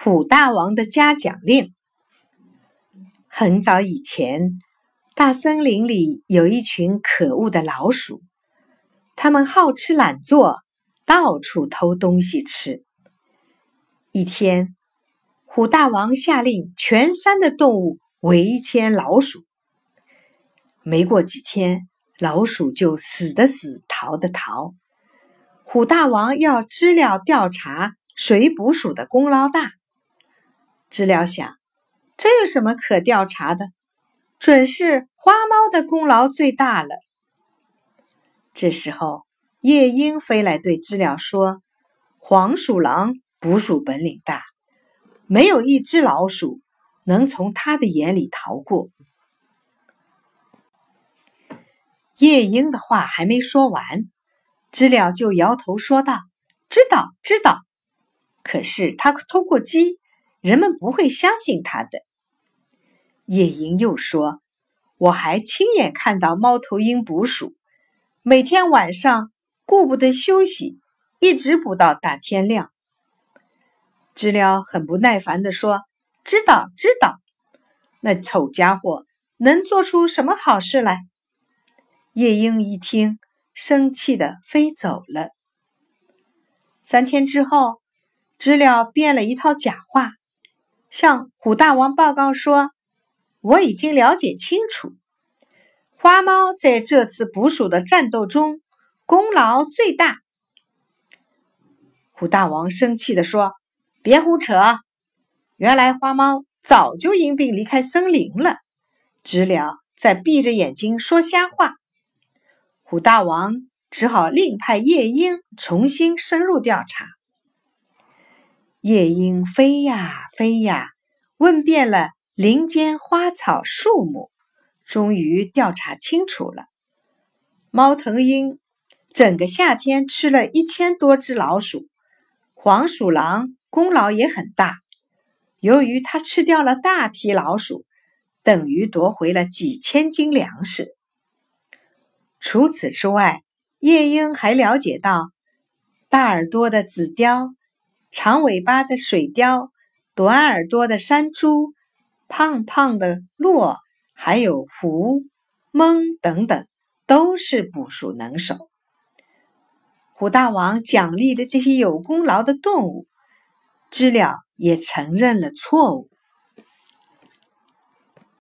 虎大王的嘉奖令。很早以前，大森林里有一群可恶的老鼠，它们好吃懒做，到处偷东西吃。一天，虎大王下令全山的动物围歼老鼠。没过几天，老鼠就死的死，逃的逃。虎大王要知了调查谁捕鼠的功劳大。知了想，这有什么可调查的？准是花猫的功劳最大了。这时候，夜莺飞来对知了说：“黄鼠狼捕鼠本领大，没有一只老鼠能从他的眼里逃过。”夜莺的话还没说完，知了就摇头说道：“知道，知道。可是他偷过鸡。”人们不会相信他的。夜莺又说：“我还亲眼看到猫头鹰捕鼠，每天晚上顾不得休息，一直捕到大天亮。”知了很不耐烦地说：“知道，知道。那丑家伙能做出什么好事来？”夜莺一听，生气的飞走了。三天之后，知了编了一套假话。向虎大王报告说：“我已经了解清楚，花猫在这次捕鼠的战斗中功劳最大。”虎大王生气地说：“别胡扯！原来花猫早就因病离开森林了，知了在闭着眼睛说瞎话。”虎大王只好另派夜莺重新深入调查。夜莺飞呀飞呀，问遍了林间花草树木，终于调查清楚了。猫头鹰整个夏天吃了一千多只老鼠，黄鼠狼功劳也很大，由于它吃掉了大批老鼠，等于夺回了几千斤粮食。除此之外，夜莺还了解到大耳朵的紫貂。长尾巴的水貂、短耳朵的山猪、胖胖的骆，还有狐、獴等等，都是捕鼠能手。虎大王奖励的这些有功劳的动物，知了也承认了错误。